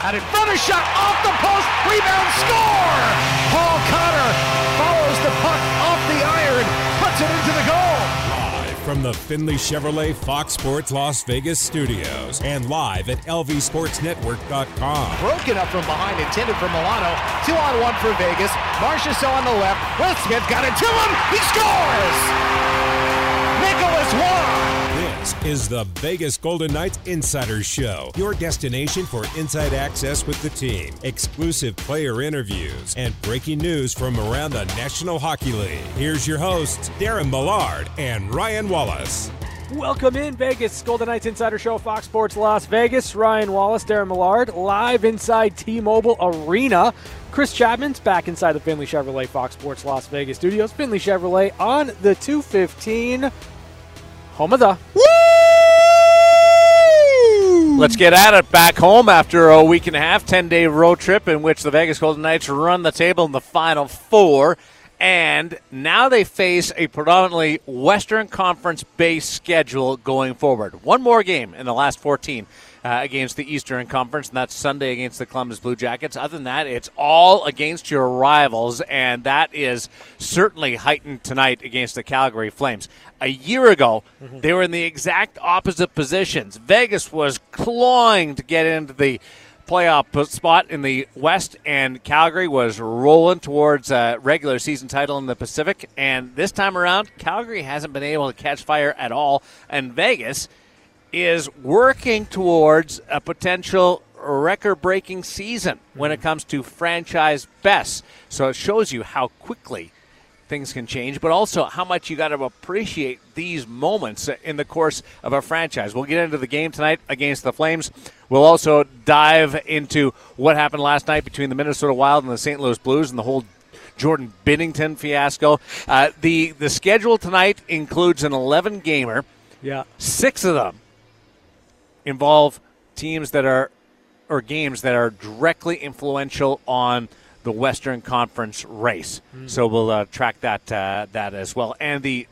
Out in front, a shot off the post, rebound, score! Paul Cotter follows the puck off the iron, puts it into the goal. Live from the Finley Chevrolet Fox Sports Las Vegas studios and live at lvsportsnetwork.com. Broken up from behind, intended for Milano. Two on one for Vegas. Marchessault on the left. Will Smith got it to him. He scores! Nicholas Waugh This is the Vegas Golden Knights Insider Show, your destination for inside access with the team, exclusive player interviews, and breaking news from around the National Hockey League. Here's your hosts, Darren Millard and Ryan Wallace. Welcome in Vegas Golden Knights Insider Show, Fox Sports Las Vegas. Ryan Wallace, Darren Millard, live inside T-Mobile Arena. Chris Chapman's back inside the Finley Chevrolet Fox Sports Las Vegas studios. Finley Chevrolet on the 215. Home of the. Let's get at it back home after a week and a half, 10 day road trip in which the Vegas Golden Knights run the table in the final four. And now they face a predominantly Western Conference based schedule going forward. One more game in the last 14 uh, against the Eastern Conference, and that's Sunday against the Columbus Blue Jackets. Other than that, it's all against your rivals, and that is certainly heightened tonight against the Calgary Flames. A year ago, they were in the exact opposite positions. Vegas was clawing to get into the playoff spot in the West, and Calgary was rolling towards a regular season title in the Pacific. And this time around, Calgary hasn't been able to catch fire at all, and Vegas is working towards a potential record breaking season when it comes to franchise best. So it shows you how quickly things can change, but also how much you got to appreciate these moments in the course of a franchise. We'll get into the game tonight against the Flames. We'll also dive into what happened last night between the Minnesota Wild and the St. Louis Blues and the whole Jordan Binnington fiasco. Uh, the the schedule tonight includes an 11 gamer. Yeah. Six of them involve teams that are or games that are directly influential on the Western Conference race. So we'll uh, track that uh, that as well. And the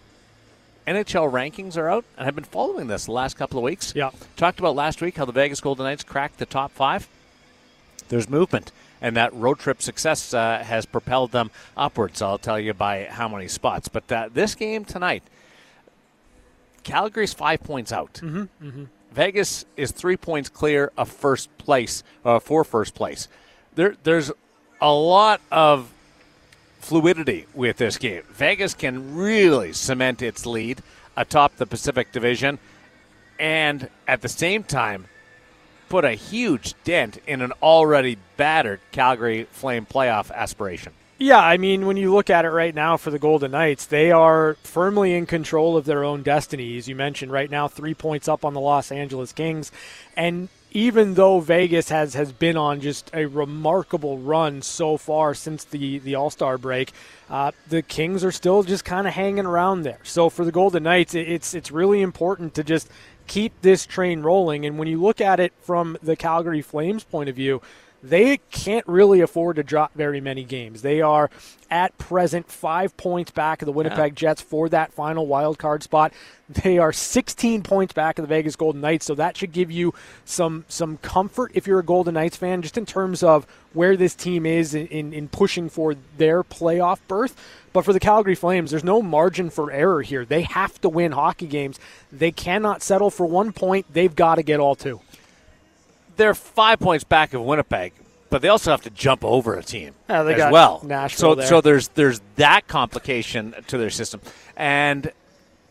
NHL rankings are out, and I've been following this the last couple of weeks. Yeah. Talked about last week how the Vegas Golden Knights cracked the top five. There's movement, and that road trip success uh, has propelled them upwards. I'll tell you by how many spots. But uh, this game tonight, Calgary's five points out. Vegas is three points clear of first place uh, for first place. There, there's a lot of fluidity with this game. Vegas can really cement its lead atop the Pacific Division, and at the same time, put a huge dent in an already battered Calgary Flame playoff aspiration. Yeah, I mean, when you look at it right now for the Golden Knights, they are firmly in control of their own destiny. As you mentioned, right now, three points up on the Los Angeles Kings. And even though Vegas has, has been on just a remarkable run so far since the, the All Star break, uh, the Kings are still just kind of hanging around there. So for the Golden Knights, it- it's it's really important to just keep this train rolling. And when you look at it from the Calgary Flames point of view, they can't really afford to drop very many games. They are at present five points back of the Winnipeg Jets for that final wild card spot. They are 16 points back of the Vegas Golden Knights, so that should give you some some comfort if you're a Golden Knights fan, just in terms of where this team is in, in, in pushing for their playoff berth. But for the Calgary Flames, there's no margin for error here. They have to win hockey games. They cannot settle for one point. They've got to get all two. They're five points back of Winnipeg, but they also have to jump over a team as well. Nashville so, there. so there's there's that complication to their system, and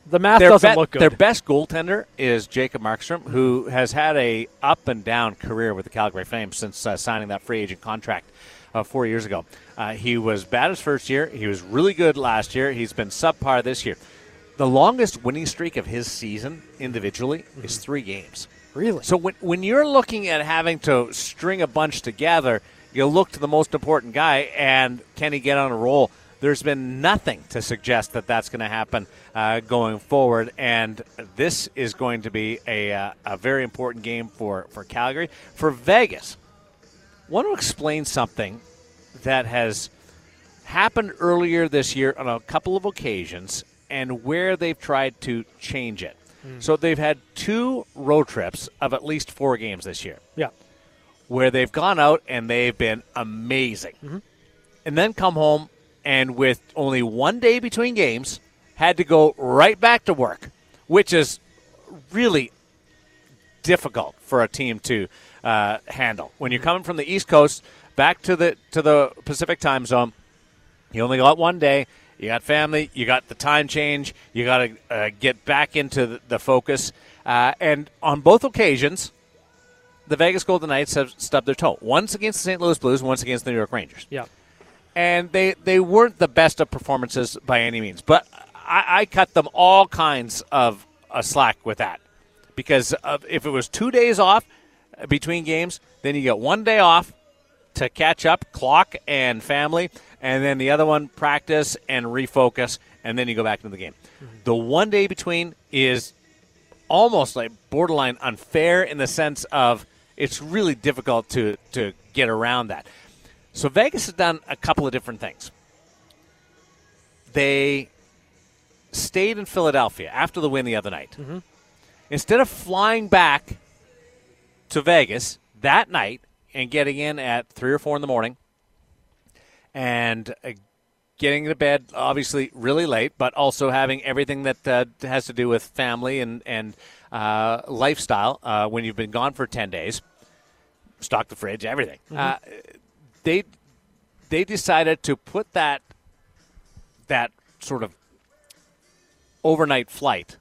The math doesn't be- look good. their best goaltender is Jacob Markstrom, who has had a up and down career with the Calgary Flames since uh, signing that free agent contract uh, four years ago. Uh, he was bad his first year. He was really good last year. He's been subpar this year. The longest winning streak of his season individually is three games. Really? So when when you're looking at having to string a bunch together, you look to the most important guy, and can he get on a roll? There's been nothing to suggest that that's going to happen uh, going forward, and this is going to be a, uh, a very important game for, for Calgary. For Vegas, want to explain something that has happened earlier this year on a couple of occasions and where they've tried to change it. So they've had two road trips of at least four games this year. yeah. where they've gone out and they've been amazing, Mm-hmm. and then come home and with only one day between games, had to go right back to work, which is really difficult for a team to uh, handle. When you're coming from the East Coast back to the to the Pacific time zone, you only got one day. You got family. You got the time change. You got to uh, get back into the, focus. Uh, and on both occasions, the Vegas Golden Knights have stubbed their toe. Once against the St. Louis Blues, once against the New York Rangers Yeah. and they they weren't the best of performances by any means. But I, I cut them all kinds of uh, slack with that because of, if it was two days off uh, between games, then you get one day off to catch up, clock and family, and then the other one practice and refocus, and then you go back into the game. The one day between is almost like borderline unfair in the sense of it's really difficult to to get around that. So Vegas has done a couple of different things. They stayed in Philadelphia after the win the other night. Mm-hmm. Instead of flying back to Vegas that night and getting in at three or four in the morning and uh, getting to bed obviously really late, but also having everything that uh, has to do with family and and uh, lifestyle uh, when you've been gone for ten days. Stock the fridge, everything. Uh, they they decided to put that that sort of overnight flight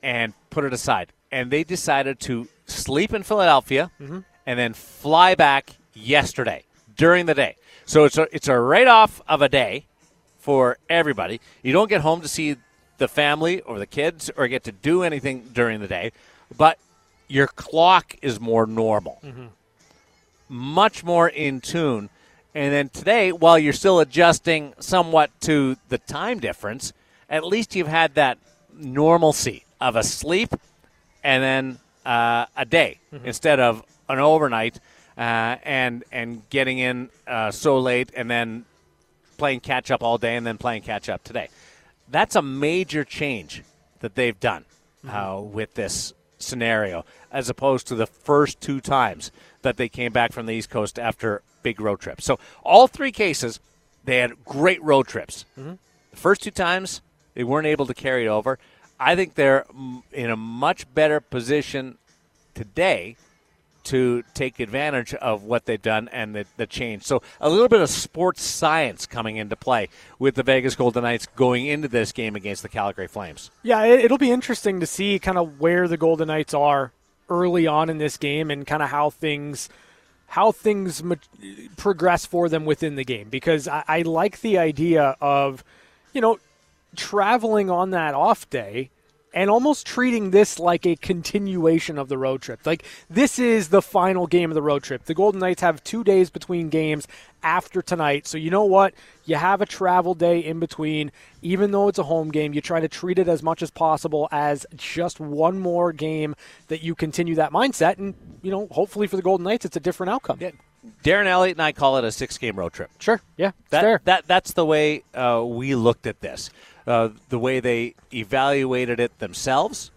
and put it aside. And they decided to sleep in Philadelphia and then fly back yesterday during the day. So it's a, it's a write off of a day for everybody. You don't get home to see the family or the kids or get to do anything during the day, but your clock is more normal, much more in tune. And then today, while you're still adjusting somewhat to the time difference, at least you've had that normalcy of a sleep and then uh, a day instead of an overnight uh, and and getting in uh, so late and then playing catch up all day and then playing catch up today. That's a major change that they've done uh, with this scenario, as opposed to the first two times that they came back from the East Coast after big road trips. So all three cases, they had great road trips. The first two times, they weren't able to carry it over. I think they're in a much better position today to take advantage of what they've done and the, the change. So a little bit of sports science coming into play with the Vegas Golden Knights going into this game against the Calgary Flames. Yeah, it, it'll be interesting to see kind of where the Golden Knights are early on in this game and kind of how things how things progress for them within the game because I, I like the idea of you know traveling on that off day and almost treating this like a continuation of the road trip. Like this is the final game of the road trip. The Golden Knights have 2 days between games after tonight. So you know what? You have a travel day in between. Even though it's a home game, you try to treat it as much as possible as just one more game that you continue that mindset and you know, hopefully for the Golden Knights it's a different outcome. Yeah. Darren Elliott and I call it a six-game road trip. Sure. Yeah. That, that, that's the way uh, we looked at this. Uh, the way they evaluated it themselves,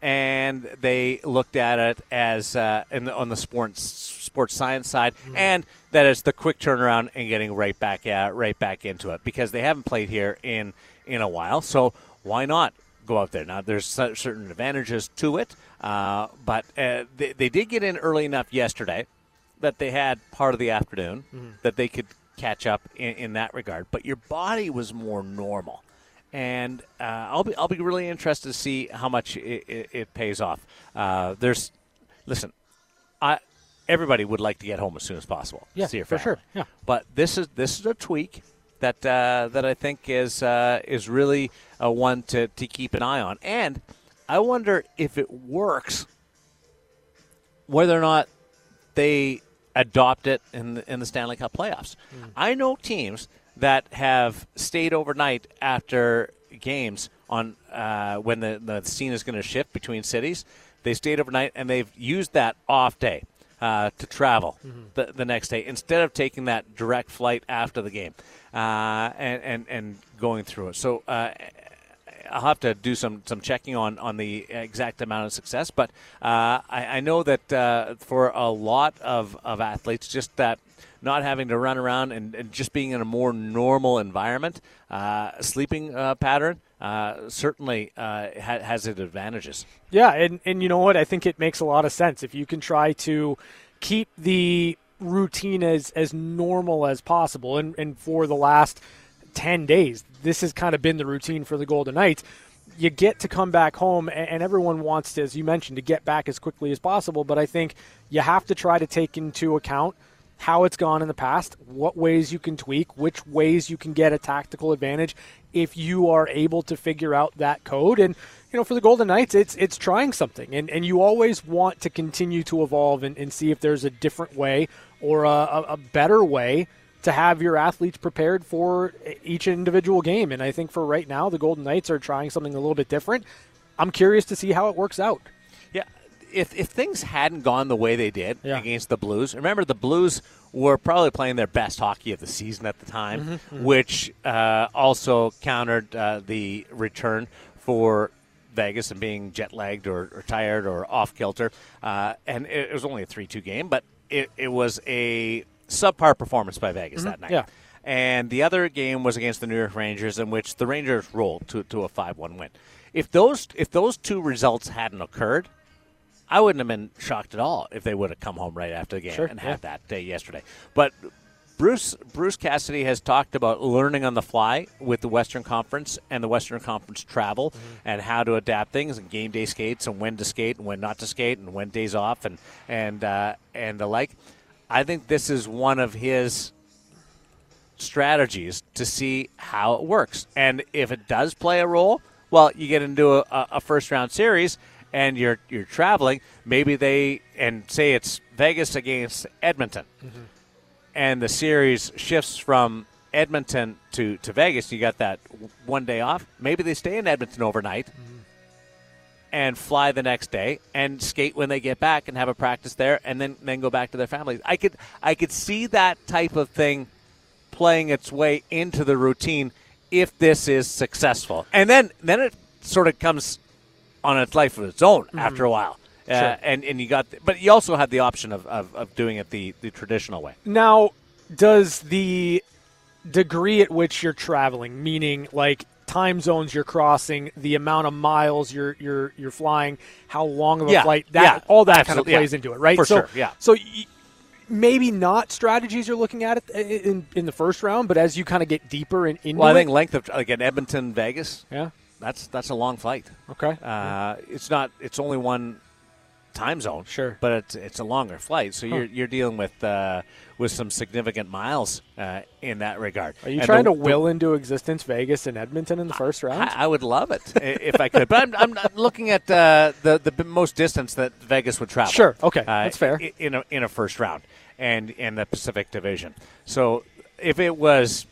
and they looked at it as uh, in the, on the sports sports science side, and that is the quick turnaround and getting right back uh, right back into it because they haven't played here in in a while. So why not go out there? Now there's certain advantages to it, uh, but uh, they, they did get in early enough yesterday that they had part of the afternoon that they could catch up in, in that regard. But your body was more normal, and uh, I'll be I'll be really interested to see how much it, it, it pays off. Uh, there's, listen, I everybody would like to get home as soon as possible. Yeah, see your for sure. Yeah. But this is this is a tweak that uh, that I think is uh, is really one to, to keep an eye on, and I wonder if it works. Whether or not they adopt it in the, in the Stanley Cup playoffs. I know teams that have stayed overnight after games on uh, when the, the scene is going to shift between cities. They stayed overnight and they've used that off day uh, to travel the, the next day instead of taking that direct flight after the game uh, and, and, and going through it. So uh, I'll have to do some some checking on on the exact amount of success, but uh, I, I, know that uh, for a lot of of athletes, just that not having to run around and, and just being in a more normal environment, uh, sleeping uh, pattern. Uh, certainly uh, ha- has its advantages. Yeah, and, and you know what? I think it makes a lot of sense. If you can try to keep the routine as, as normal as possible, and, and for the last 10 days, this has kind of been the routine for the Golden Knights you get to come back home, and everyone wants to, as you mentioned, to get back as quickly as possible. But I think you have to try to take into account how it's gone in the past, what ways you can tweak, which ways you can get a tactical advantage if you are able to figure out that code. And you know, for the Golden Knights, it's it's trying something, and and you always want to continue to evolve and, and see if there's a different way or a, a better way to have your athletes prepared for each individual game. And I think for right now, the Golden Knights are trying something a little bit different. I'm curious to see how it works out Yeah, if if things hadn't gone the way they did yeah. against the Blues, remember the Blues were probably playing their best hockey of the season at the time, mm-hmm, mm-hmm. which uh, also countered uh, the return for Vegas and being jet lagged or, or, tired or off kilter. Uh, and it, was only a 3 2 game, but it, it, was a subpar performance by Vegas mm-hmm, that night. Yeah. And the other game was against the New York Rangers, in which the Rangers rolled to, to a 5 1 win. If those, if those two results hadn't occurred, I wouldn't have been shocked at all if they would have come home right after the game sure, and yeah. had that day yesterday. But Bruce Bruce Cassidy has talked about learning on the fly with the Western Conference and the Western Conference travel mm-hmm. and how to adapt things and game day skates and when to skate and when not to skate and when days off and and uh, and the like. I think this is one of his strategies to see how it works. And if it does play a role, well, you get into a, a first round series and you're you're traveling, maybe they and say it's Vegas against Edmonton, mm-hmm. and the series shifts from Edmonton to, to Vegas. You got that one day off. Maybe they stay in Edmonton overnight mm-hmm. And fly the next day and skate when they get back and have a practice there, and then then go back to their families. I could I could see that type of thing playing its way into the routine if this is successful, and then then it sort of comes on its life of its own mm-hmm. after a while. Uh, sure. and, and you got, the, but you also had the option of, of, of doing it the, the traditional way. Now, does the degree at which you're traveling, meaning like time zones you're crossing, the amount of miles you're you're you're flying, how long of a yeah, flight, that yeah, all that kind of plays yeah, into it, right? For so, sure, yeah. So y- maybe not strategies you're looking at in in the first round, but as you kind of get deeper in, into well, I it, think length of like an Edmonton Vegas, yeah, that's that's a long flight. Okay. Uh, it's not. It's only one time zone. Sure. But it's it's a longer flight, so huh. you're you're dealing with uh, with some significant miles uh, in that regard. Are you and trying the, to will the, into existence Vegas and Edmonton in the first round? I, I would love it if I could, but I'm, I'm looking at uh, the the most distance that Vegas would travel. Sure. Okay. Uh, That's fair. In a in a first round, and in the Pacific Division. So if it was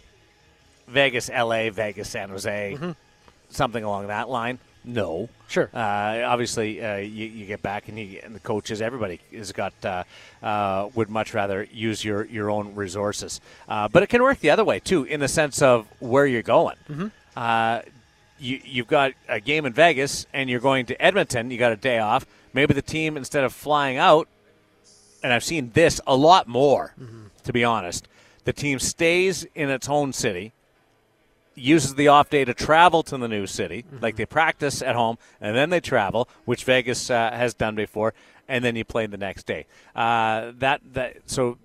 Vegas, L.A., Vegas, San Jose. Mm-hmm something along that line? No. Sure. Uh, obviously, uh, you, you, get back and, you, and, the coaches, everybody has got uh, uh, would much rather use your your own resources. Uh, but it can work the other way too, in the sense of where you're going. Mm-hmm. Uh, you you've got a game in Vegas, and you're going to Edmonton. You got a day off. Maybe the team instead of flying out, and I've seen this a lot more, mm-hmm. to be honest. The team stays in its own city uses the off day to travel to the new city. Mm-hmm. Like they practice at home and then they travel, which Vegas uh, has done before, and then you play the next day. Uh, that that so.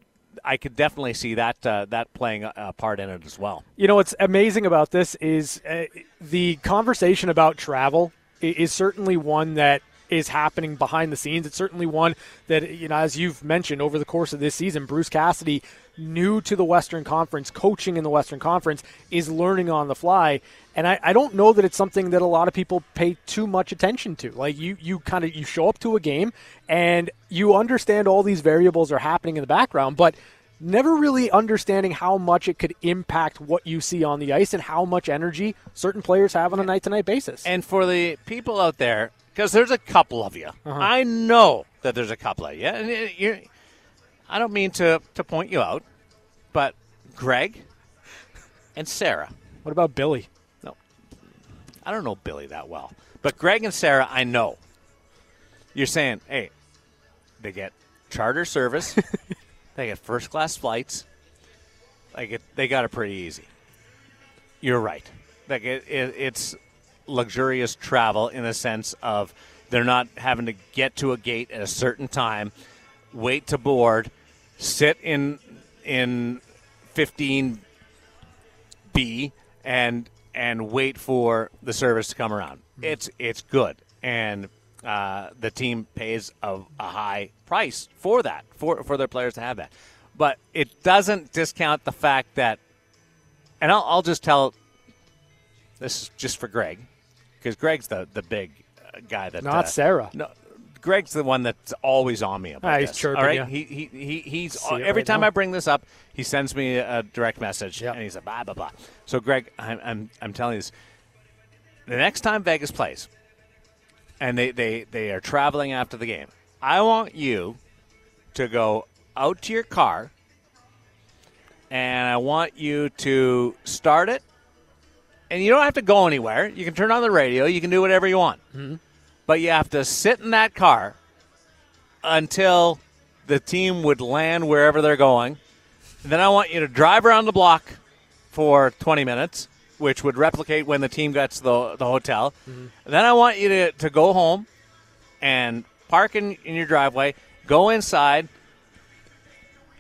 I could definitely see that uh, that playing a part in it as well. You know what's amazing about this is uh, the conversation about travel is certainly one that is happening behind the scenes. It's certainly one that, you know, as you've mentioned over the course of this season, Bruce Cassidy, new to the Western Conference, coaching in the Western Conference, is learning on the fly. And I, I don't know that it's something that a lot of people pay too much attention to. Like you, you kind of you show up to a game and you understand all these variables are happening in the background, but never really understanding how much it could impact what you see on the ice and how much energy certain players have on a night to night basis. And for the people out there because there's a couple of you. Uh-huh. I know that there's a couple of you. And I don't mean to, to point you out, but Greg and Sarah. What about Billy? No. I don't know Billy that well, but Greg and Sarah, I know. You're saying, hey, they get charter service, they get first class flights, like it, they got it pretty easy. You're right. Like it, it, it's luxurious travel in the sense of they're not having to get to a gate at a certain time, wait to board, sit in in 15 B and and wait for the service to come around. It's it's good, and uh, the team pays a, a high price for that for for their players to have that. But it doesn't discount the fact that, and I'll, I'll just tell this is just for Greg because Greg's the the big uh, guy that Not uh, Sarah. No, Greg's the one that's always on me about Ah, he's this. chirping all right, you. he, he, he he's See every right time now. I bring this up, he sends me a direct message, Yep. and he's like blah blah blah. So Greg, I'm I'm, I'm telling you this. The next time Vegas plays, and they, they, they are traveling after the game, I want you to go out to your car, and I want you to start it. And you don't have to go anywhere. You can turn on the radio. You can do whatever you want mm-hmm. but you have to sit in that car until the team would land wherever they're going. Then I want you to drive around the block for 20 minutes, which would replicate when the team gets to the, the hotel. Mm-hmm. Then I want you to, to go home and park in, in your driveway, go inside,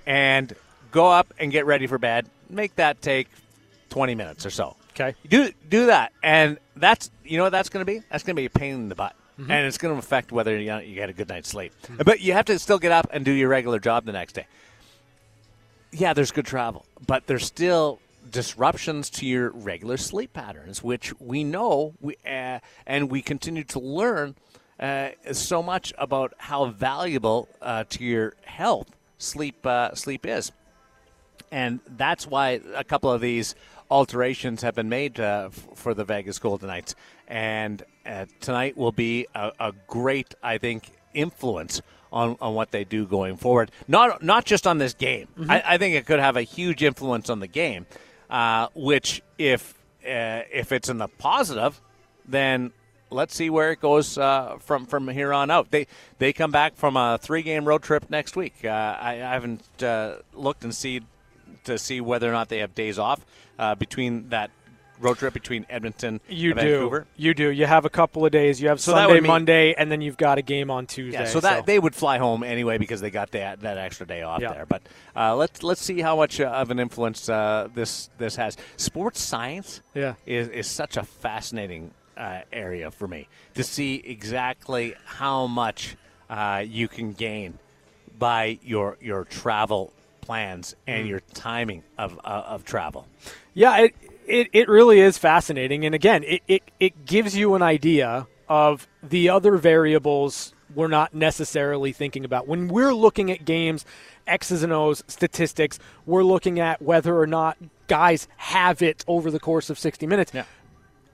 and go up and get ready for bed. Make that take 20 minutes or so. Okay. Do do that, and that's you know what that's going to be. That's going to be a pain in the butt, and it's going to affect whether you, you get a good night's sleep. But you have to still get up and do your regular job the next day. Yeah, there's good travel, but there's still disruptions to your regular sleep patterns, which we know we uh, and we continue to learn uh, so much about how valuable uh, to your health sleep uh, sleep is and that's why a couple of these alterations have been made uh, f- for the Vegas Golden Knights. And uh, tonight will be a, a great, I think, influence on, on what they do going forward. Not not just on this game. I, I think it could have a huge influence on the game. Uh, which, if uh, if it's in the positive, then let's see where it goes uh, from from here on out. They they come back from a three game road trip next week. Uh, I, I haven't uh, looked and see to see whether or not they have days off uh, between that road trip between Edmonton You and do. Vancouver. You do. You have a couple of days. You have So Sunday, mean- Monday, and then you've got a game on Tuesday. Yeah, so that they would fly home anyway because they got that that extra day off Yeah. there. But uh, let's let's see how much uh, of an influence uh, this this has. Sports science Yeah. is is such a fascinating uh, area for me to see exactly how much uh, you can gain by your your travel plans Mm. and your timing of uh, of travel. Yeah, it, it, it really is fascinating. And again, it, it, it gives you an idea of the other variables we're not necessarily thinking about. When we're looking at games, X's and O's, statistics, we're looking at whether or not guys have it over the course of 60 minutes. Yeah.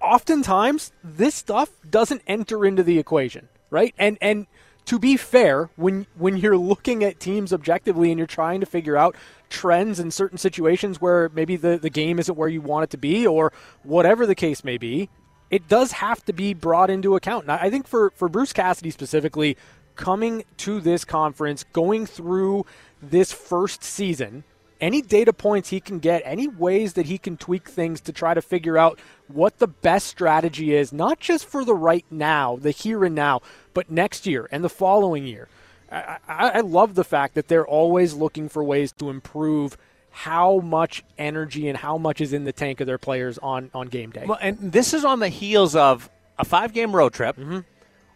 Oftentimes, this stuff doesn't enter into the equation, right? And and to be fair, when when you're looking at teams objectively and you're trying to figure out trends in certain situations where maybe the, the game isn't where you want it to be or whatever the case may be, it does have to be brought into account. And I think for, for Bruce Cassidy specifically, coming to this conference, going through this first season, any data points he can get, any ways that he can tweak things to try to figure out what the best strategy is, not just for the right now, the here and now, but next year and the following year. I, I, I love the fact that they're always looking for ways to improve how much energy and how much is in the tank of their players on, on game day. Well, and this is on the heels of a five game road trip, Mm-hmm.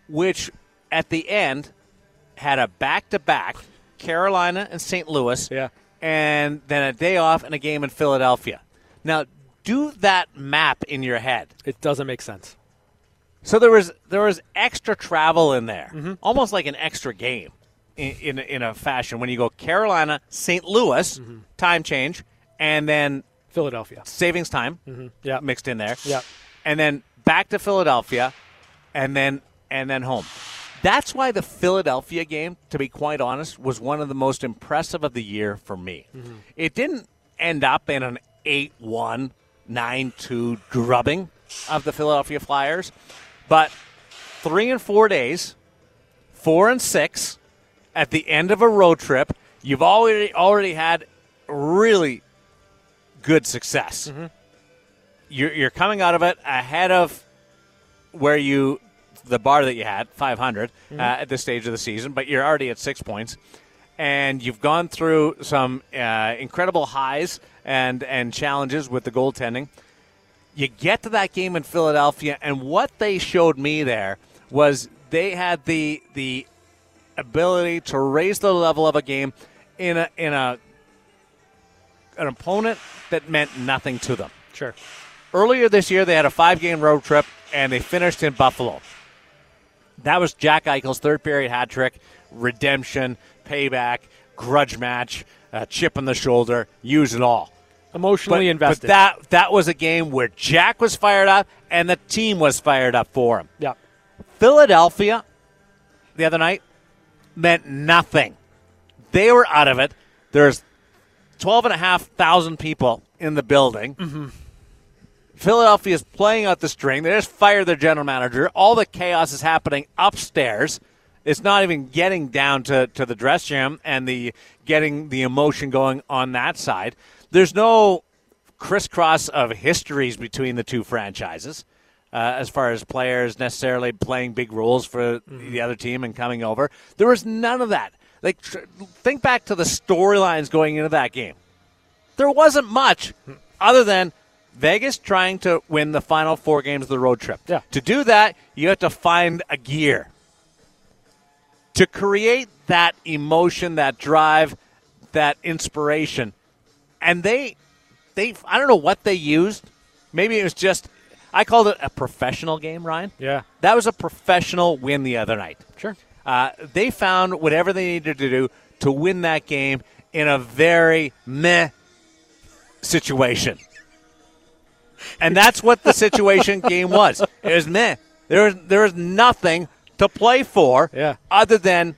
which at the end had a back to back Carolina and St. Louis, Yeah. and then a day off and a game in Philadelphia. Now, do that map in your head. It doesn't make sense. So there was there was extra travel in there, Mm-hmm. almost like an extra game in, in in a fashion. When you go Carolina, St. Louis, Mm-hmm. time change, and then Philadelphia. savings time Yeah. mixed in there. Yeah. And then back to Philadelphia and then and then home. That's why the Philadelphia game, to be quite honest, was one of the most impressive of the year for me. It didn't end up in an 8-1, 9-2 drubbing. of the Philadelphia Flyers, but three and four days, four and six at the end of a road trip. You've already already had really good success. You're, you're coming out of it ahead of where you the bar that you had 500 uh, at this stage of the season, but you're already at six points, and you've gone through some uh, incredible highs and and challenges with the goaltending. You get to that game in Philadelphia, and what they showed me there was they had the the ability to raise the level of a game in a in a an opponent that meant nothing to them. Sure. Earlier this year, they had a five game road trip and they finished in Buffalo. That was Jack Eichel's third period hat trick, redemption, payback, grudge match, uh, chip on the shoulder, use it all. Emotionally But, invested. but that that was a game where Jack was fired up and the team was fired up for him. yeah. Philadelphia the other night meant nothing. They were out of it. There's 12,500 people in the building. Mm-hmm. Philadelphia's playing out the string. They just fired their general manager. All the chaos is happening upstairs. It's not even getting down to, to the dressing room and the getting the emotion going on that side. There's no crisscross of histories between the two franchises uh, as far as players necessarily playing big roles for the other team and coming over. There was none of that. Like, tr- think back to the storylines going into that game. There wasn't much other than Vegas trying to win the final four games of the road trip. Yeah. To do that, you have to find a gear. To create that emotion, that drive, that inspiration. And they they I don't know what they used. Maybe it was just I called it a professional game, Ryan. Yeah. That was a professional win the other night. Sure. Uh, they found whatever they needed to do to win that game in a very meh situation. And that's what the situation game was. It was meh. There was, there was nothing to play for Yeah. other than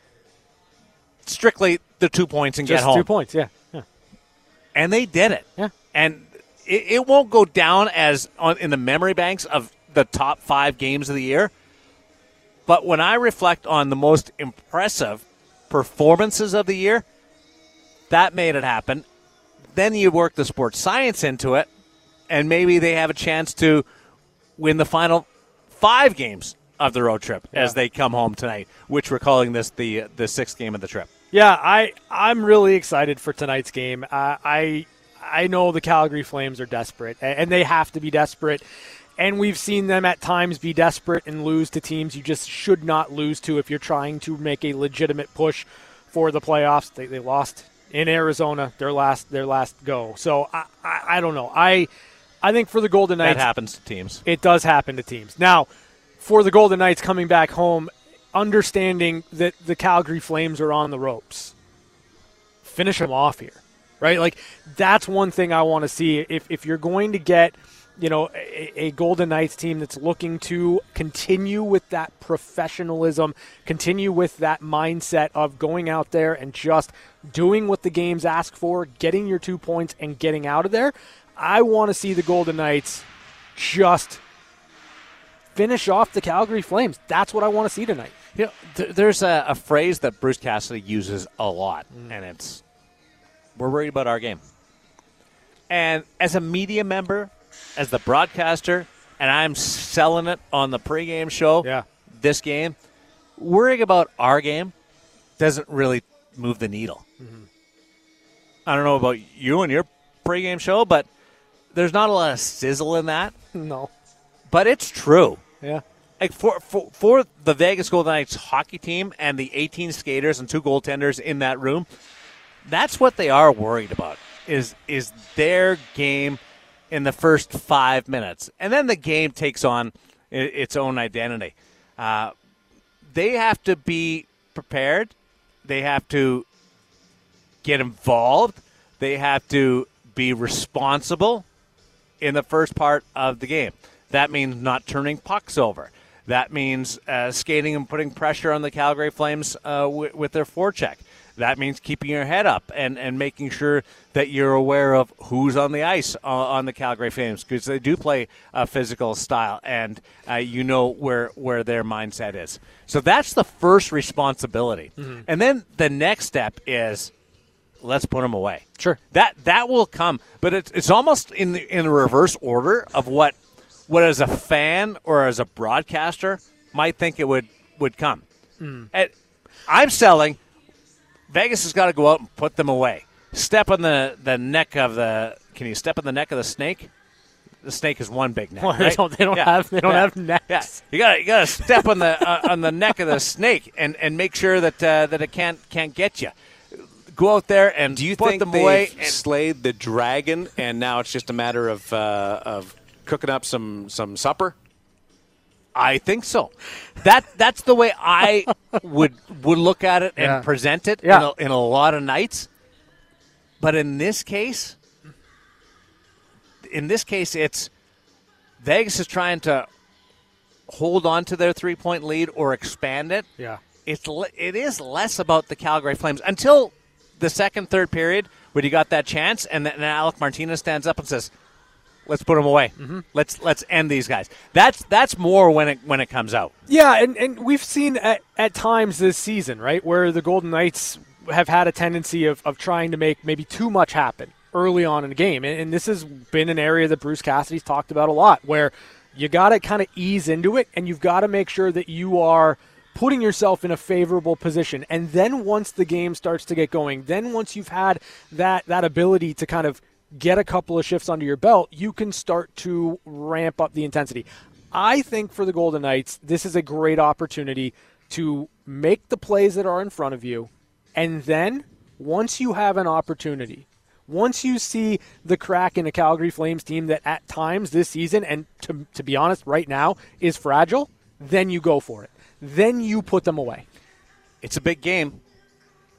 strictly the two points and Just get home two points. Yeah. Yeah. and they did it. Yeah. And it, it won't go down as on in the memory banks of the top five games of the year. But when I reflect on the most impressive performances of the year, that made it happen. Then you work the sports science into it, and maybe they have a chance to win the final five games of the road trip as they come home tonight, which we're calling this the the sixth game of the trip. Yeah, I I'm really excited for tonight's game. Uh, I I know the Calgary Flames are desperate, and they have to be desperate. And we've seen them at times be desperate and lose to teams you just should not lose to if you're trying to make a legitimate push for the playoffs. They, they lost in Arizona their last their last go. So I, I, I don't know. I I think for the Golden Knights That happens to teams. it does happen to teams. Now, for the Golden Knights coming back home, understanding that the Calgary Flames are on the ropes, finish them off here, right? Like that's one thing I want to see. If if you're going to get, you know, a, a Golden Knights team that's looking to continue with that professionalism, continue with that mindset of going out there and just doing what the games ask for, getting your two points and getting out of there. I want to see the Golden Knights just finish off the Calgary Flames. That's what I want to see tonight. You know, th- there's a, a phrase that Bruce Cassidy uses a lot, Mm. and it's "We're worried about our game." And as a media member, as the broadcaster, and I'm selling it on the pregame show. Yeah. This game, worrying about our game doesn't really move the needle. Mm-hmm. I don't know about you and your pregame show, but there's not a lot of sizzle in that. No. But it's true Yeah. like for, for for the Vegas Golden Knights hockey team and the 18 skaters and two goaltenders in that room, that's what they are worried about. Is is their game in the first five minutes, and then the game takes on its own identity. Uh, they have to be prepared. They have to get involved. They have to be responsible in the first part of the game. That means not turning pucks over. That means uh, skating and putting pressure on the Calgary Flames uh, w- with their forecheck. that means keeping your head up and, and making sure that you're aware of who's on the ice uh, on the Calgary Flames because they do play a physical style and uh, you know where where their mindset is. So that's the first responsibility, Mm-hmm. and then the next step is let's put them away. Sure. that that will come, but it's it's almost in the, in the reverse order of what what as a fan or as a broadcaster might think it would would come. And I'm selling. Vegas has got to go out and put them away. Step on the, the neck of the. Can you step on the neck of the snake? The snake is one big neck. Well, they don't- they don't Yeah. have- they don't Yeah. have necks. Yeah. You got you got to step on the uh, on the neck of the snake and, and make sure that uh, that it can't can't get you. Go out there and Do you put think them they've away. and- slayed the dragon, and now it's just a matter of uh, of cooking up some some supper? I think so. That that's the way I would would look at it and Yeah. present it Yeah. in, a, in a lot of nights. But in this case, in this case, it's Vegas is trying to hold on to their three point lead or expand it. Yeah. It's it is less about the Calgary Flames until the second third period where you got that chance, and then Alec Martinez stands up and says, "Let's put them away. Mm-hmm. Let's let's end these guys." That's that's more when it when it comes out. Yeah, and, and we've seen at, at times this season, right, where the Golden Knights have had a tendency of, of trying to make maybe too much happen early on in the game. And, and this has been an area that Bruce Cassidy's talked about a lot, where you got to kind of ease into it and you've got to make sure that you are putting yourself in a favorable position. And then once the game starts to get going, then once you've had that, that ability to kind of get a couple of shifts under your belt, you can start to ramp up the intensity. I think for the Golden Knights, this is a great opportunity to make the plays that are in front of you. And then, once you have an opportunity, once you see the crack in a Calgary Flames team that at times this season, and to, to be honest, right now, is fragile, then you go for it. Then you put them away. It's a big game.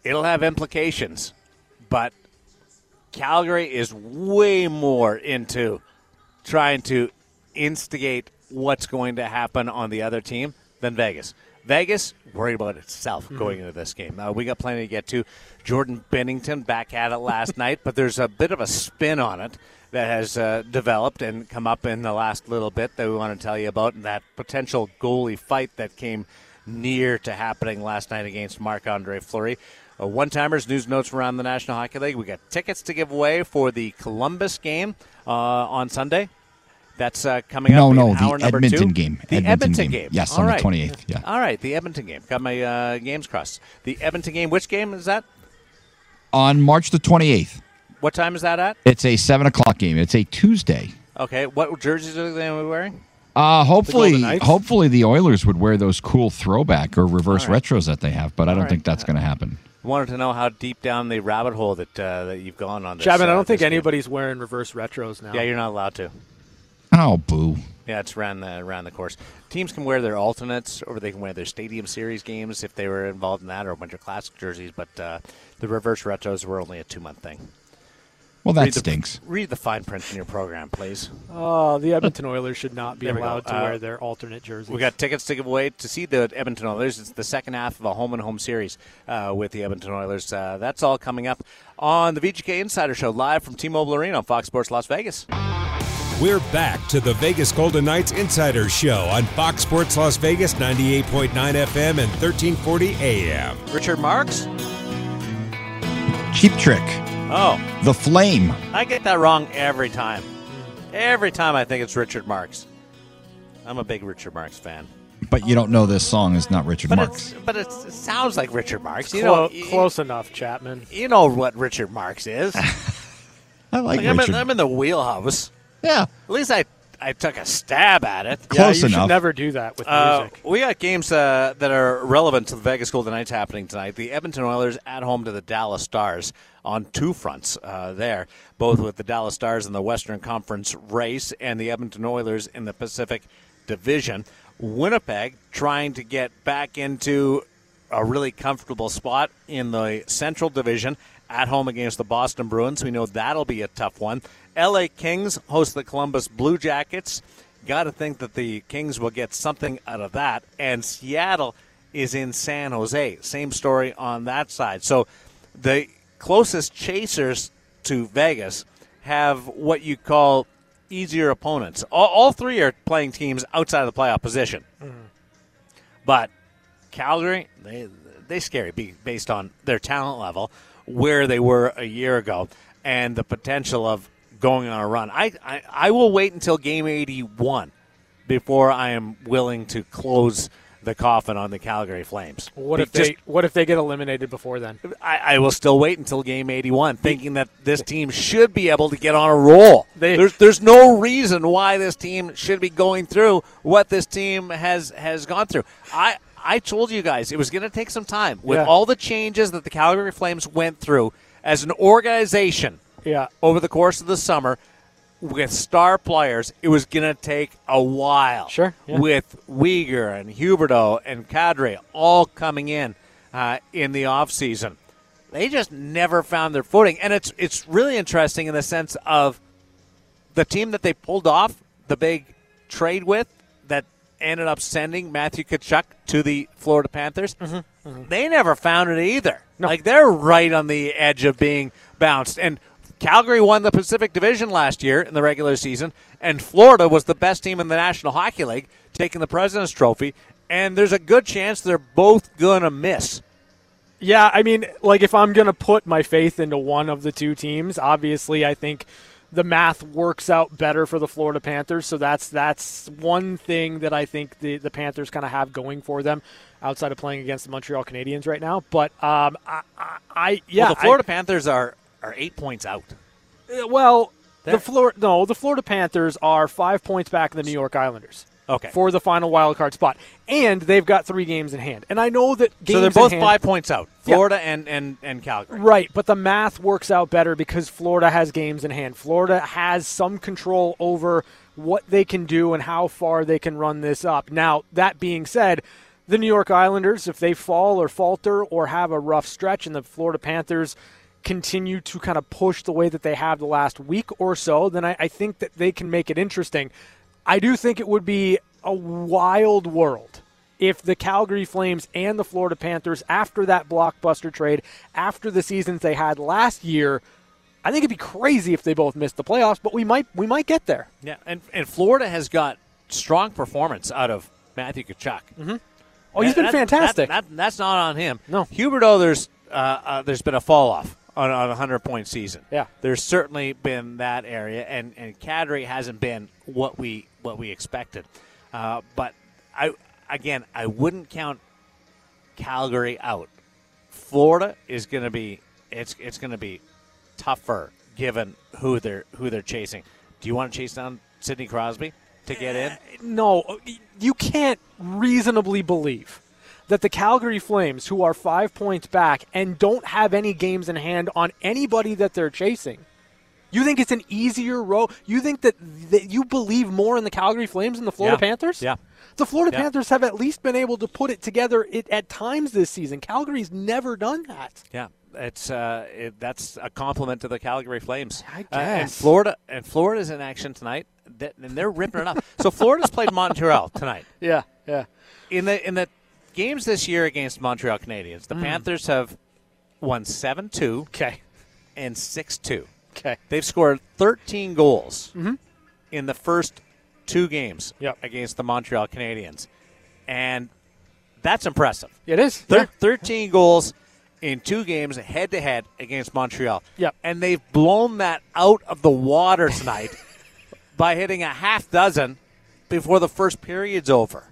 It'll have implications, but Calgary is way more into trying to instigate what's going to happen on the other team than Vegas. Vegas worried about itself going into this game. Uh, we got plenty to get to. Jordan Binnington back at it last night, but there's a bit of a spin on it that has uh, developed and come up in the last little bit that we want to tell you about, and that potential goalie fight that came near to happening last night against Marc Andre Fleury. Uh, One timers, news notes around the National Hockey League. We got tickets to give away for the Columbus game uh, on Sunday. That's uh, coming No, up. no, in the hour Edmonton two. game. The Edmonton Edmonton, game. game. Yes, All on the 28th, yeah. All right, the Edmonton game. Got my uh, games crossed. The Edmonton game. Which game is that? On March the 28th, What time is that at? it's a 7 o'clock game. It's a Tuesday. Okay. What jerseys are they wearing? Uh, hopefully, Golden Knights? hopefully the Oilers would wear those cool throwback or reverse All right. retros that they have, but I don't right. think that's going to happen. Wanted to know how deep down the rabbit hole that uh, that you've gone on this. Chapman, I uh, don't think this game. anybody's wearing reverse retros now. Yeah, you're not allowed to. Oh, boo! Yeah, it's around the around the course. Teams can wear their alternates, or they can wear their Stadium Series games if they were involved in that, or Winter Classic jerseys. But uh, the reverse retros were only a two month thing. Well, that read the, stinks. Read the fine print in your program, please. Oh, the Edmonton Oilers should not be There we allowed to Uh, wear their alternate jerseys. We got tickets to give away to see the Edmonton Oilers. It's the second half of a home and home series uh, with the Edmonton Oilers. Uh, that's all coming up on the VGK Insider Show live from T-Mobile Arena on Fox Sports Las Vegas. We're back to the Vegas Golden Knights Insider Show on Fox Sports Las Vegas 98.9 FM and 1340 AM. Richard Marx. Cheap trick. Oh, The Flame. I get that wrong every time. Every time I think it's Richard Marx. I'm a big Richard Marx fan. But you don't know this song is not Richard But, Marx. it's, but it's, it sounds like Richard Marx. You Clo- know, you- close enough, Chapman. You know what Richard Marx is. I like Like, I'm, in, Richard. I'm in the wheelhouse. yeah. At least I, I took a stab at it. Yeah, Close you enough. should never do that with Uh, music. we got games uh, that are relevant to the Vegas Golden Knights happening tonight. The Edmonton Oilers at home to the Dallas Stars on two fronts uh, there, both with the Dallas Stars in the Western Conference race and the Edmonton Oilers in the Pacific Division. Winnipeg trying to get back into a really comfortable spot in the Central Division at home against the Boston Bruins. We know that'll be a tough one. LA Kings host the Columbus Blue Jackets. Got to think that the Kings will get something out of that. And Seattle is in San Jose. Same story on that side. So the closest chasers to Vegas have what you call easier opponents. All, all three are playing teams outside of the playoff position. Mm-hmm. But Calgary, they they scary based on their talent level, where they were a year ago, and the potential of going on a run. I I, I will wait until game 81 before I am willing to close the coffin on the Calgary Flames. What if just- they what if they get eliminated before then? I, I will still wait until game 81, thinking that this team should be able to get on a roll. They- there's, there's no reason why this team should be going through what this team has, has gone through. I, I told you guys it was going to take some time. With Yeah. all the changes that the Calgary Flames went through as an organization Yeah. over the course of the summer with star players, it was going to take a while. Sure, yeah. With Weegar and Huberdeau and Kadri all coming in uh, in the offseason. They just never found their footing. And it's, it's really interesting in the sense of the team that they pulled off the big trade with that ended up sending Matthew Tkachuk to the Florida Panthers, they never found it either. Like they're right on the edge of being bounced. And Calgary won the Pacific Division last year in the regular season, and Florida was the best team in the National Hockey League, taking the President's Trophy. And there's a good chance they're both going to miss. Yeah, I mean, like if I'm gonna put my faith into one of the two teams, obviously I think the math works out better for the Florida Panthers. So that's that's one thing that I think the the Panthers kind of have going for them outside of playing against the Montreal Canadiens right now. But um, I, I, I yeah, well, the I- Florida Panthers are, are eight points out. Uh, Well, They're- the Florida no, the Florida Panthers are five points back of the New York Islanders. Okay. For the final wild card spot, and they've got three games in hand. And I know that games So they're both hand- five points out. Yeah. Florida and, and, and Calgary. Right, but the math works out better because Florida has games in hand. Florida has some control over what they can do and how far they can run this up. Now, that being said, the New York Islanders, if they fall or falter or have a rough stretch, and the Florida Panthers continue to kind of push the way that they have the last week or so, then I, I think that they can make it interesting. I do think it would be a wild world if the Calgary Flames and the Florida Panthers, after that blockbuster trade, after the seasons they had last year, I think it'd be crazy if they both missed the playoffs. But we might we might get there. Yeah, and, and Florida has got strong performance out of Matthew Tkachuk. Mm-hmm. Oh, he's been fantastic. That, that- that's not on him. No. Huberdeau, there's uh, uh, there's been a fall off on, on a hundred point season. Yeah. there's certainly been that area, and and Kadri hasn't been what we what we expected. Uh, but I again, I wouldn't count Calgary out. Florida is going to be it's it's going to be tougher given who they're who they're chasing. Do you want to chase down Sidney Crosby to get in? no, you can't reasonably believe that the Calgary Flames, who are five points back and don't have any games in hand on anybody that they're chasing, you think it's an easier road? You think that, that you believe more in the Calgary Flames than the Florida Yeah. Panthers? Yeah. The Florida Yeah. Panthers have at least been able to put it together it, at times this season. Calgary's never done that. Yeah, it's uh, it, that's a compliment to the Calgary Flames. I Uh, and guess. Florida and Florida's in action tonight, That- and they're ripping it up. So Florida's played Montreal tonight. Yeah, yeah. In the in the games this year against Montreal Canadiens, Mm. the Panthers have won seven two Okay. and six two. Okay. They've scored 13 goals in the first two games Mm-hmm. Yep. against the Montreal Canadiens, and that's impressive. It is. Thir- Yeah. 13 goals in two games head to head against Montreal. Yep. And they've blown that out of the water tonight by hitting a half dozen before the first period's over.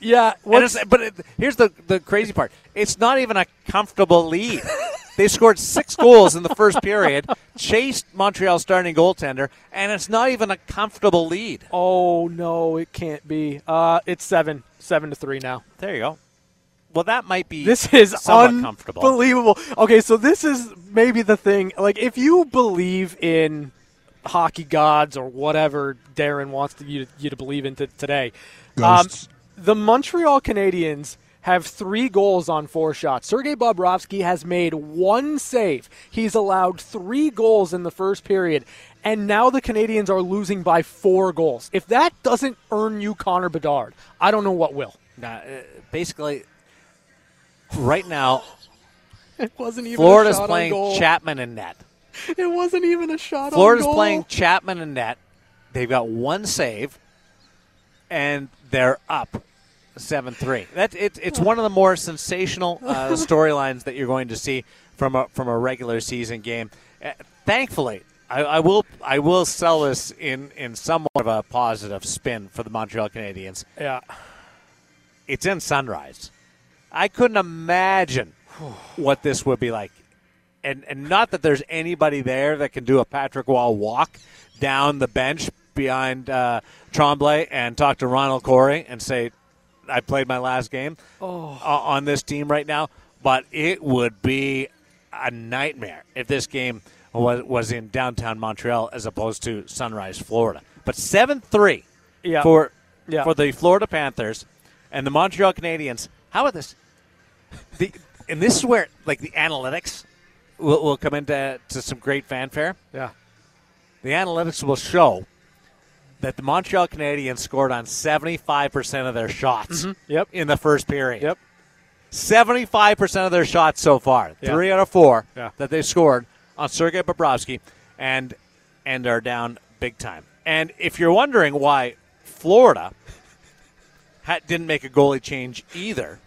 Yeah. What's, but it, here's the, the crazy part it's not even a comfortable lead. they scored six goals in the first period, chased Montreal's starting goaltender, and it's not even a comfortable lead. oh no, it can't be. Uh, it's seven, seven to three now. There you go. Well, that might be This is somewhat unbelievable. Okay, so this is maybe the thing. Like, if you believe in hockey gods or whatever Darren wants to, you, you to believe in t- today, Ghosts. Um, the Montreal Canadiens have three goals on four shots. Sergei Bobrovsky has made one save. He's allowed three goals in the first period, and now the Canadians are losing by four goals. If that doesn't earn you Connor Bedard, I don't know what will. Now, uh, basically, right now, It wasn't even Florida's a shot playing on goal. Chapman in net. It wasn't even a shot Florida's on goal. Florida's playing Chapman in net. They've got one save, and they're up seven three. That it's it's one of the more sensational uh, storylines that you're going to see from a from a regular season game. Uh, thankfully, I, I will I will sell this in in somewhat of a positive spin for the Montreal Canadiens. Yeah. It's in Sunrise. I couldn't imagine what this would be like. And, and not that there's anybody there that can do a Patrick Roy walk down the bench behind uh, Tremblay and talk to Ronald Corey and say, I played my last game Oh. uh, on this team right now. But it would be a nightmare if this game was, was in downtown Montreal as opposed to Sunrise, Florida. But 7 3 Yeah. for, Yeah. for the Florida Panthers and the Montreal Canadiens. How about this? The, and this is where like the analytics will, will come into to some great fanfare. Yeah. The analytics will show that the Montreal Canadiens scored on 75% of their shots Yep. in the first period. Yep. 75% of their shots so far. Yeah. Three out of four Yeah. that they scored on Sergei Bobrovsky and and are down big time. And if you're wondering why Florida ha- didn't make a goalie change either,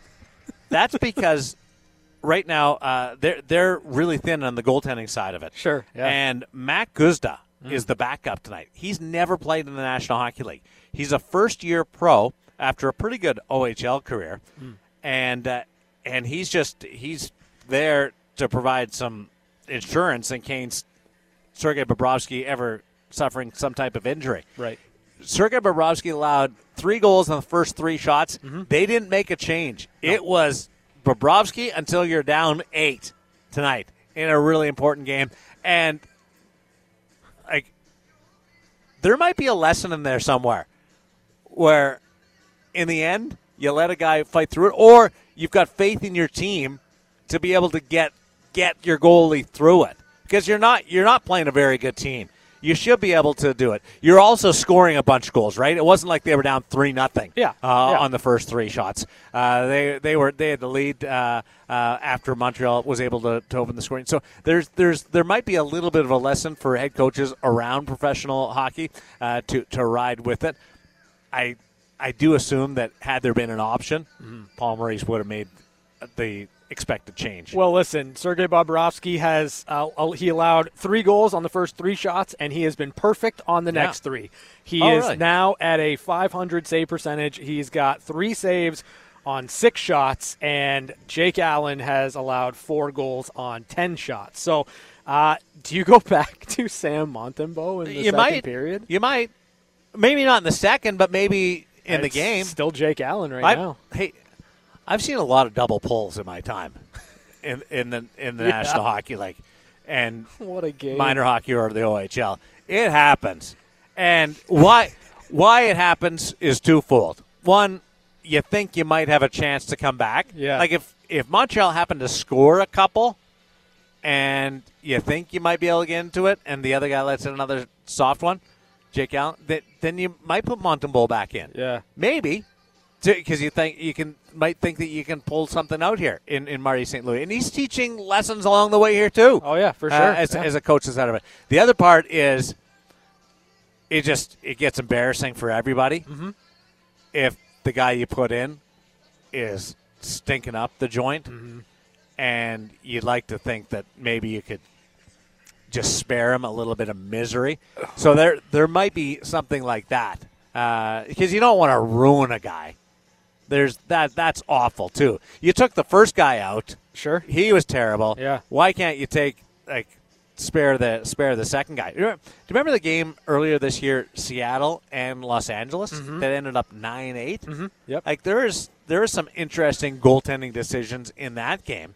that's because right now uh, they're they're really thin on the goaltending side of it. Sure, yeah. And Mack Guzda Mm. is the backup tonight. He's never played in the National Hockey League. He's a first year pro after a pretty good OHL career, mm. and uh, and he's just he's there to provide some insurance in case Sergei Bobrovsky ever suffering some type of injury. Right. Sergei Bobrovsky allowed three goals on the first three shots. Mm-hmm. They didn't make a change. It was Bobrovsky until you're down eight tonight in a really important game. And there might be a lesson in there somewhere where in the end you let a guy fight through it or you've got faith in your team to be able to get get your goalie through it. Because you're not you're not playing a very good team you should be able to do it. You're also scoring a bunch of goals right? It wasn't like they were down three nothing Yeah, uh, yeah. on the first three shots. Uh, they they were they had the lead uh, uh, after Montreal was able to, to open the scoring. So there's there's there might be a little bit of a lesson for head coaches around professional hockey uh, to to ride with it. I I do assume that had there been an option, Paul Maurice would have made the expected change. Well, listen, Sergei Bobrovsky has uh, he allowed three goals on the first three shots, and he has been perfect on the Yeah. next three. He Oh, is really? now at a 500 save percentage. He's got three saves on six shots, and Jake Allen has allowed four goals on ten shots. So, uh, do you go back to Sam Montembeault in the you second might period? You might, maybe not in the second, but maybe in the game. still Jake Allen right I- now. Hey, I've seen a lot of double pulls in my time in in the in the Yeah. National Hockey League and What a game! minor hockey or the OHL. It happens, and why why it happens is twofold. One, you think you might have a chance to come back. Yeah. Like if if Montreal happened to score a couple, and you think you might be able to get into it, and the other guy lets in another soft one, Jake Allen, that, then you might put Montembeault back in. Yeah. Maybe, because you think you can might think that you can pull something out here in, in Marty St. Louis, and he's teaching lessons along the way here too. Oh yeah, for uh, sure. as, Yeah. as a coach out of it. The other part is it just it gets embarrassing for everybody Mm-hmm. if the guy you put in is stinking up the joint, Mm-hmm. and you'd like to think that maybe you could just spare him a little bit of misery. So there there might be something like that because you don't want to ruin a guy. There's that that's awful too. You took the first guy out. Sure. He was terrible. Yeah. Why can't you take like spare the spare the second guy? Do you remember the game earlier this year, Seattle and Los Angeles, that ended up nine eight? Mm-hmm. Yep. Like there is there is some interesting goaltending decisions in that game,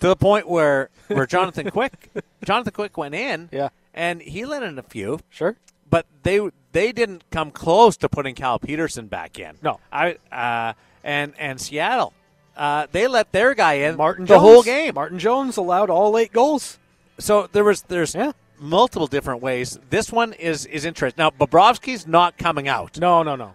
to the point where where Jonathan Quick Jonathan Quick went in, Yeah. and he let in a few, Sure. but they they didn't come close to putting Cal Petersen back in. No. I uh, and and Seattle, uh, they let their guy in Martin the Jones, whole game. Martin Jones allowed all eight goals. So there was there's Yeah. multiple different ways. This one is is interesting. Now Bobrovsky's not coming out No, no, no.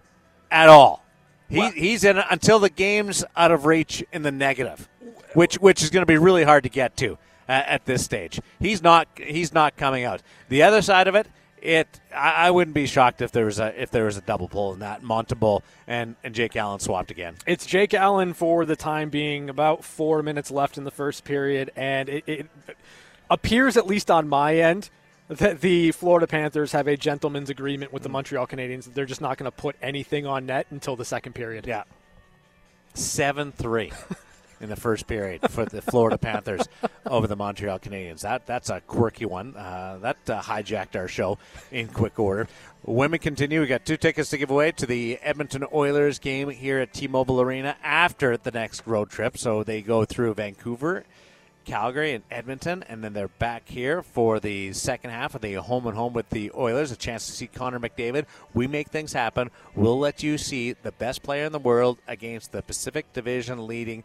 at all. He, Well- he's in until the game's out of reach in the negative. which which is going to be really hard to get to uh, at this stage. He's not he's not coming out. The other side of it, it I, I wouldn't be shocked if there was a if there was a double pull in that Montembeault and and Jake Allen swapped again. It's Jake Allen for the time being. About four minutes left in the first period, and it, it appears, at least on my end, that the Florida Panthers have a gentleman's agreement with the mm. Montreal Canadiens that they're just not going to put anything on net until the second period. Yeah. 7 3 in the first period for the Florida Panthers over the Montreal Canadiens. That That's a quirky one. Uh, that uh, hijacked our show in quick order. Women continue. We got two tickets to give away to the Edmonton Oilers game here at T Mobile Arena after the next road trip. So they go through Vancouver Calgary and Edmonton, and then they're back here for the second half of the home and home with the Oilers. A chance to see Connor McDavid. We make things happen. We'll let you see the best player in the world against the Pacific Division leading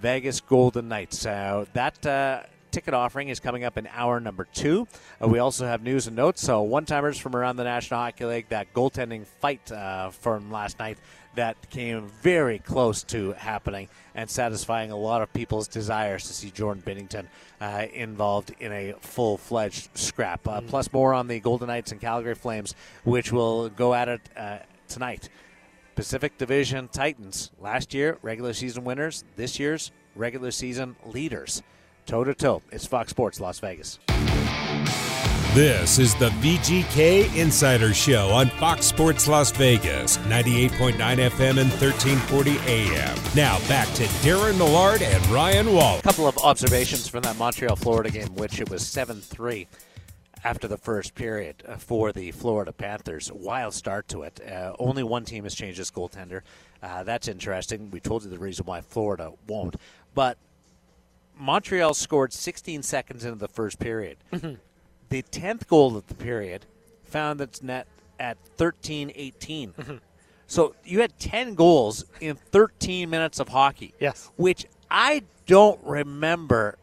Vegas Golden Knights. Uh, that. Uh, ticket offering is coming up in hour number two. Uh, we also have news and notes. So, one timers from around the National Hockey League, that goaltending fight uh, from last night that came very close to happening and satisfying a lot of people's desires to see Jordan Binnington uh, involved in a full fledged scrap. Uh, Mm. Plus, more on the Golden Knights and Calgary Flames, which will go at it uh, tonight. Pacific Division Titans, last year regular season winners, this year's regular season leaders. Toe to toe. It's Fox Sports Las Vegas. This is the VGK Insider Show on Fox Sports Las Vegas, 98.9 FM and 1340 AM. Now back to Darren Millard and Ryan Wall. A couple of observations from that Montreal Florida game, which it was 7 3 after the first period uh, for the Florida Panthers. Wild start to it. Uh, only one team has changed its goaltender. Uh, that's interesting. We told you the reason why Florida won't. But Montreal scored 16 seconds into the first period. The 10th goal of the period found its net at 13 18. So you had 10 goals in 13 minutes of hockey. Yes. Which I don't remember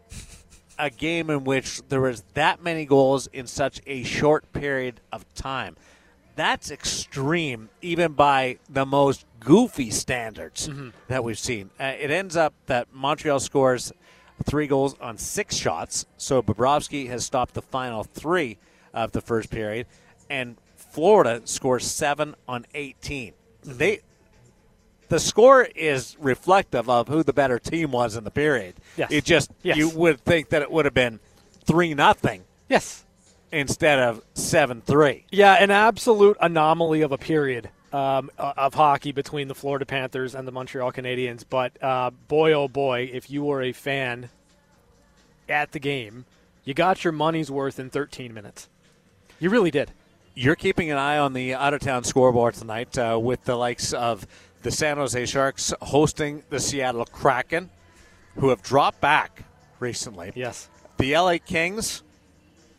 a game in which there was that many goals in such a short period of time. That's extreme, even by the most goofy standards that we've seen. Uh, it ends up that Montreal scores three goals on six shots, so Bobrovsky has stopped the final three of the first period, and Florida scores seven on 18. They the score is reflective of who the better team was in the period. Yes. It just Yes. you would think that it would have been three nothing Yes. instead of seven three. Yeah, an absolute anomaly of a period um, of hockey between the Florida Panthers and the Montreal Canadiens. But uh, boy, oh boy, if you were a fan at the game, you got your money's worth in 13 minutes. You really did. You're keeping an eye on the out of town scoreboard tonight uh, with the likes of the San Jose Sharks hosting the Seattle Kraken, who have dropped back recently. Yes. The LA Kings,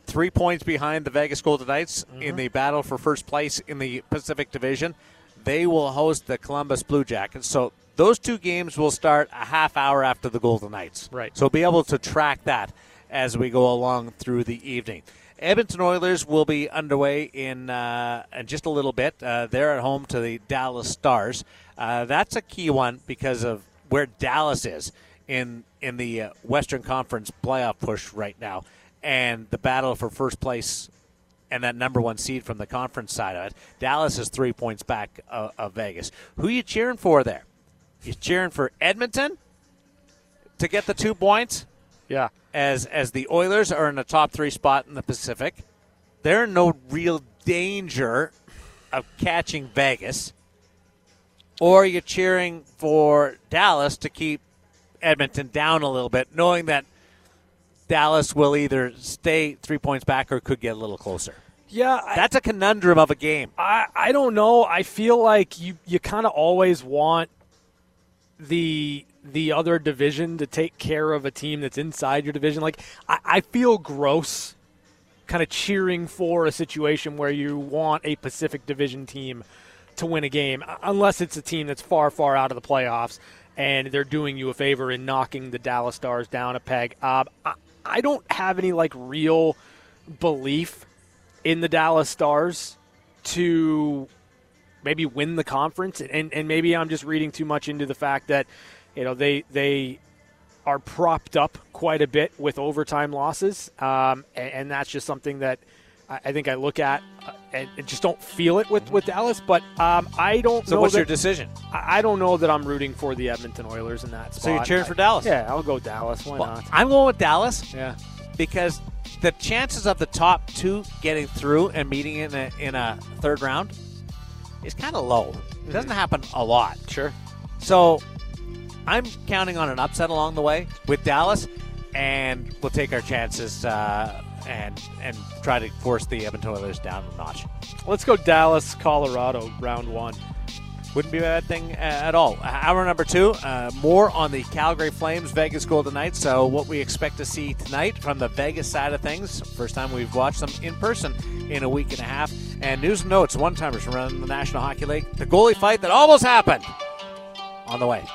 three points behind the Vegas Golden Knights in mm-hmm. the battle for first place in the Pacific Division. They will host the Columbus Blue Jackets. So those two games will start a half hour after the Golden Knights. Right. So be able to track that as we go along through the evening. Edmonton Oilers will be underway in, uh, in just a little bit. Uh, they're at home to the Dallas Stars. Uh, that's a key one because of where Dallas is in in the uh, Western Conference playoff push right now, and the battle for first place and that number one seed from the conference side of it. Dallas is three points back of, of Vegas. Who are you cheering for there? You cheering for Edmonton to get the two points? Yeah. As as the Oilers are in the top three spot in the Pacific. They're in no real danger of catching Vegas. Or you're cheering for Dallas to keep Edmonton down a little bit, knowing that Dallas will either stay three points back or could get a little closer. Yeah. I, That's a conundrum of a game. I, I don't know. I feel like you, you kind of always want the the other division to take care of a team that's inside your division. Like I, I feel gross kind of cheering for a situation where you want a Pacific Division team to win a game, unless it's a team that's far, far out of the playoffs and they're doing you a favor in knocking the Dallas Stars down a peg. Uh, I, I don't have any like real belief in the Dallas Stars to maybe win the conference and, and maybe I'm just reading too much into the fact that you know they they are propped up quite a bit with overtime losses, um, and, and that's just something that I, I think I look at uh, and, and just don't feel it with, with Dallas. But um, I don't. So know what's that, your decision? I I don't know that I'm rooting for the Edmonton Oilers in that spot. So you're cheering I- for Dallas? Yeah, I'll go Dallas. Why Well, not? I'm going with Dallas Yeah. because the chances of the top two getting through and meeting in a, in a third round is kind of low. It doesn't happen a lot. Sure. So I'm counting on an upset along the way with Dallas, and we'll take our chances uh, and and try to force the Edmonton Oilers down a notch. Let's go Dallas, Colorado, round one. Wouldn't be a bad thing uh, at all. Hour number two, uh, more on the Calgary Flames, Vegas Golden Knights. So, what we expect to see tonight from the Vegas side of things. First time we've watched them in person in a week and a half. And news and notes, one timers from around the National Hockey League. The goalie fight that almost happened on the way.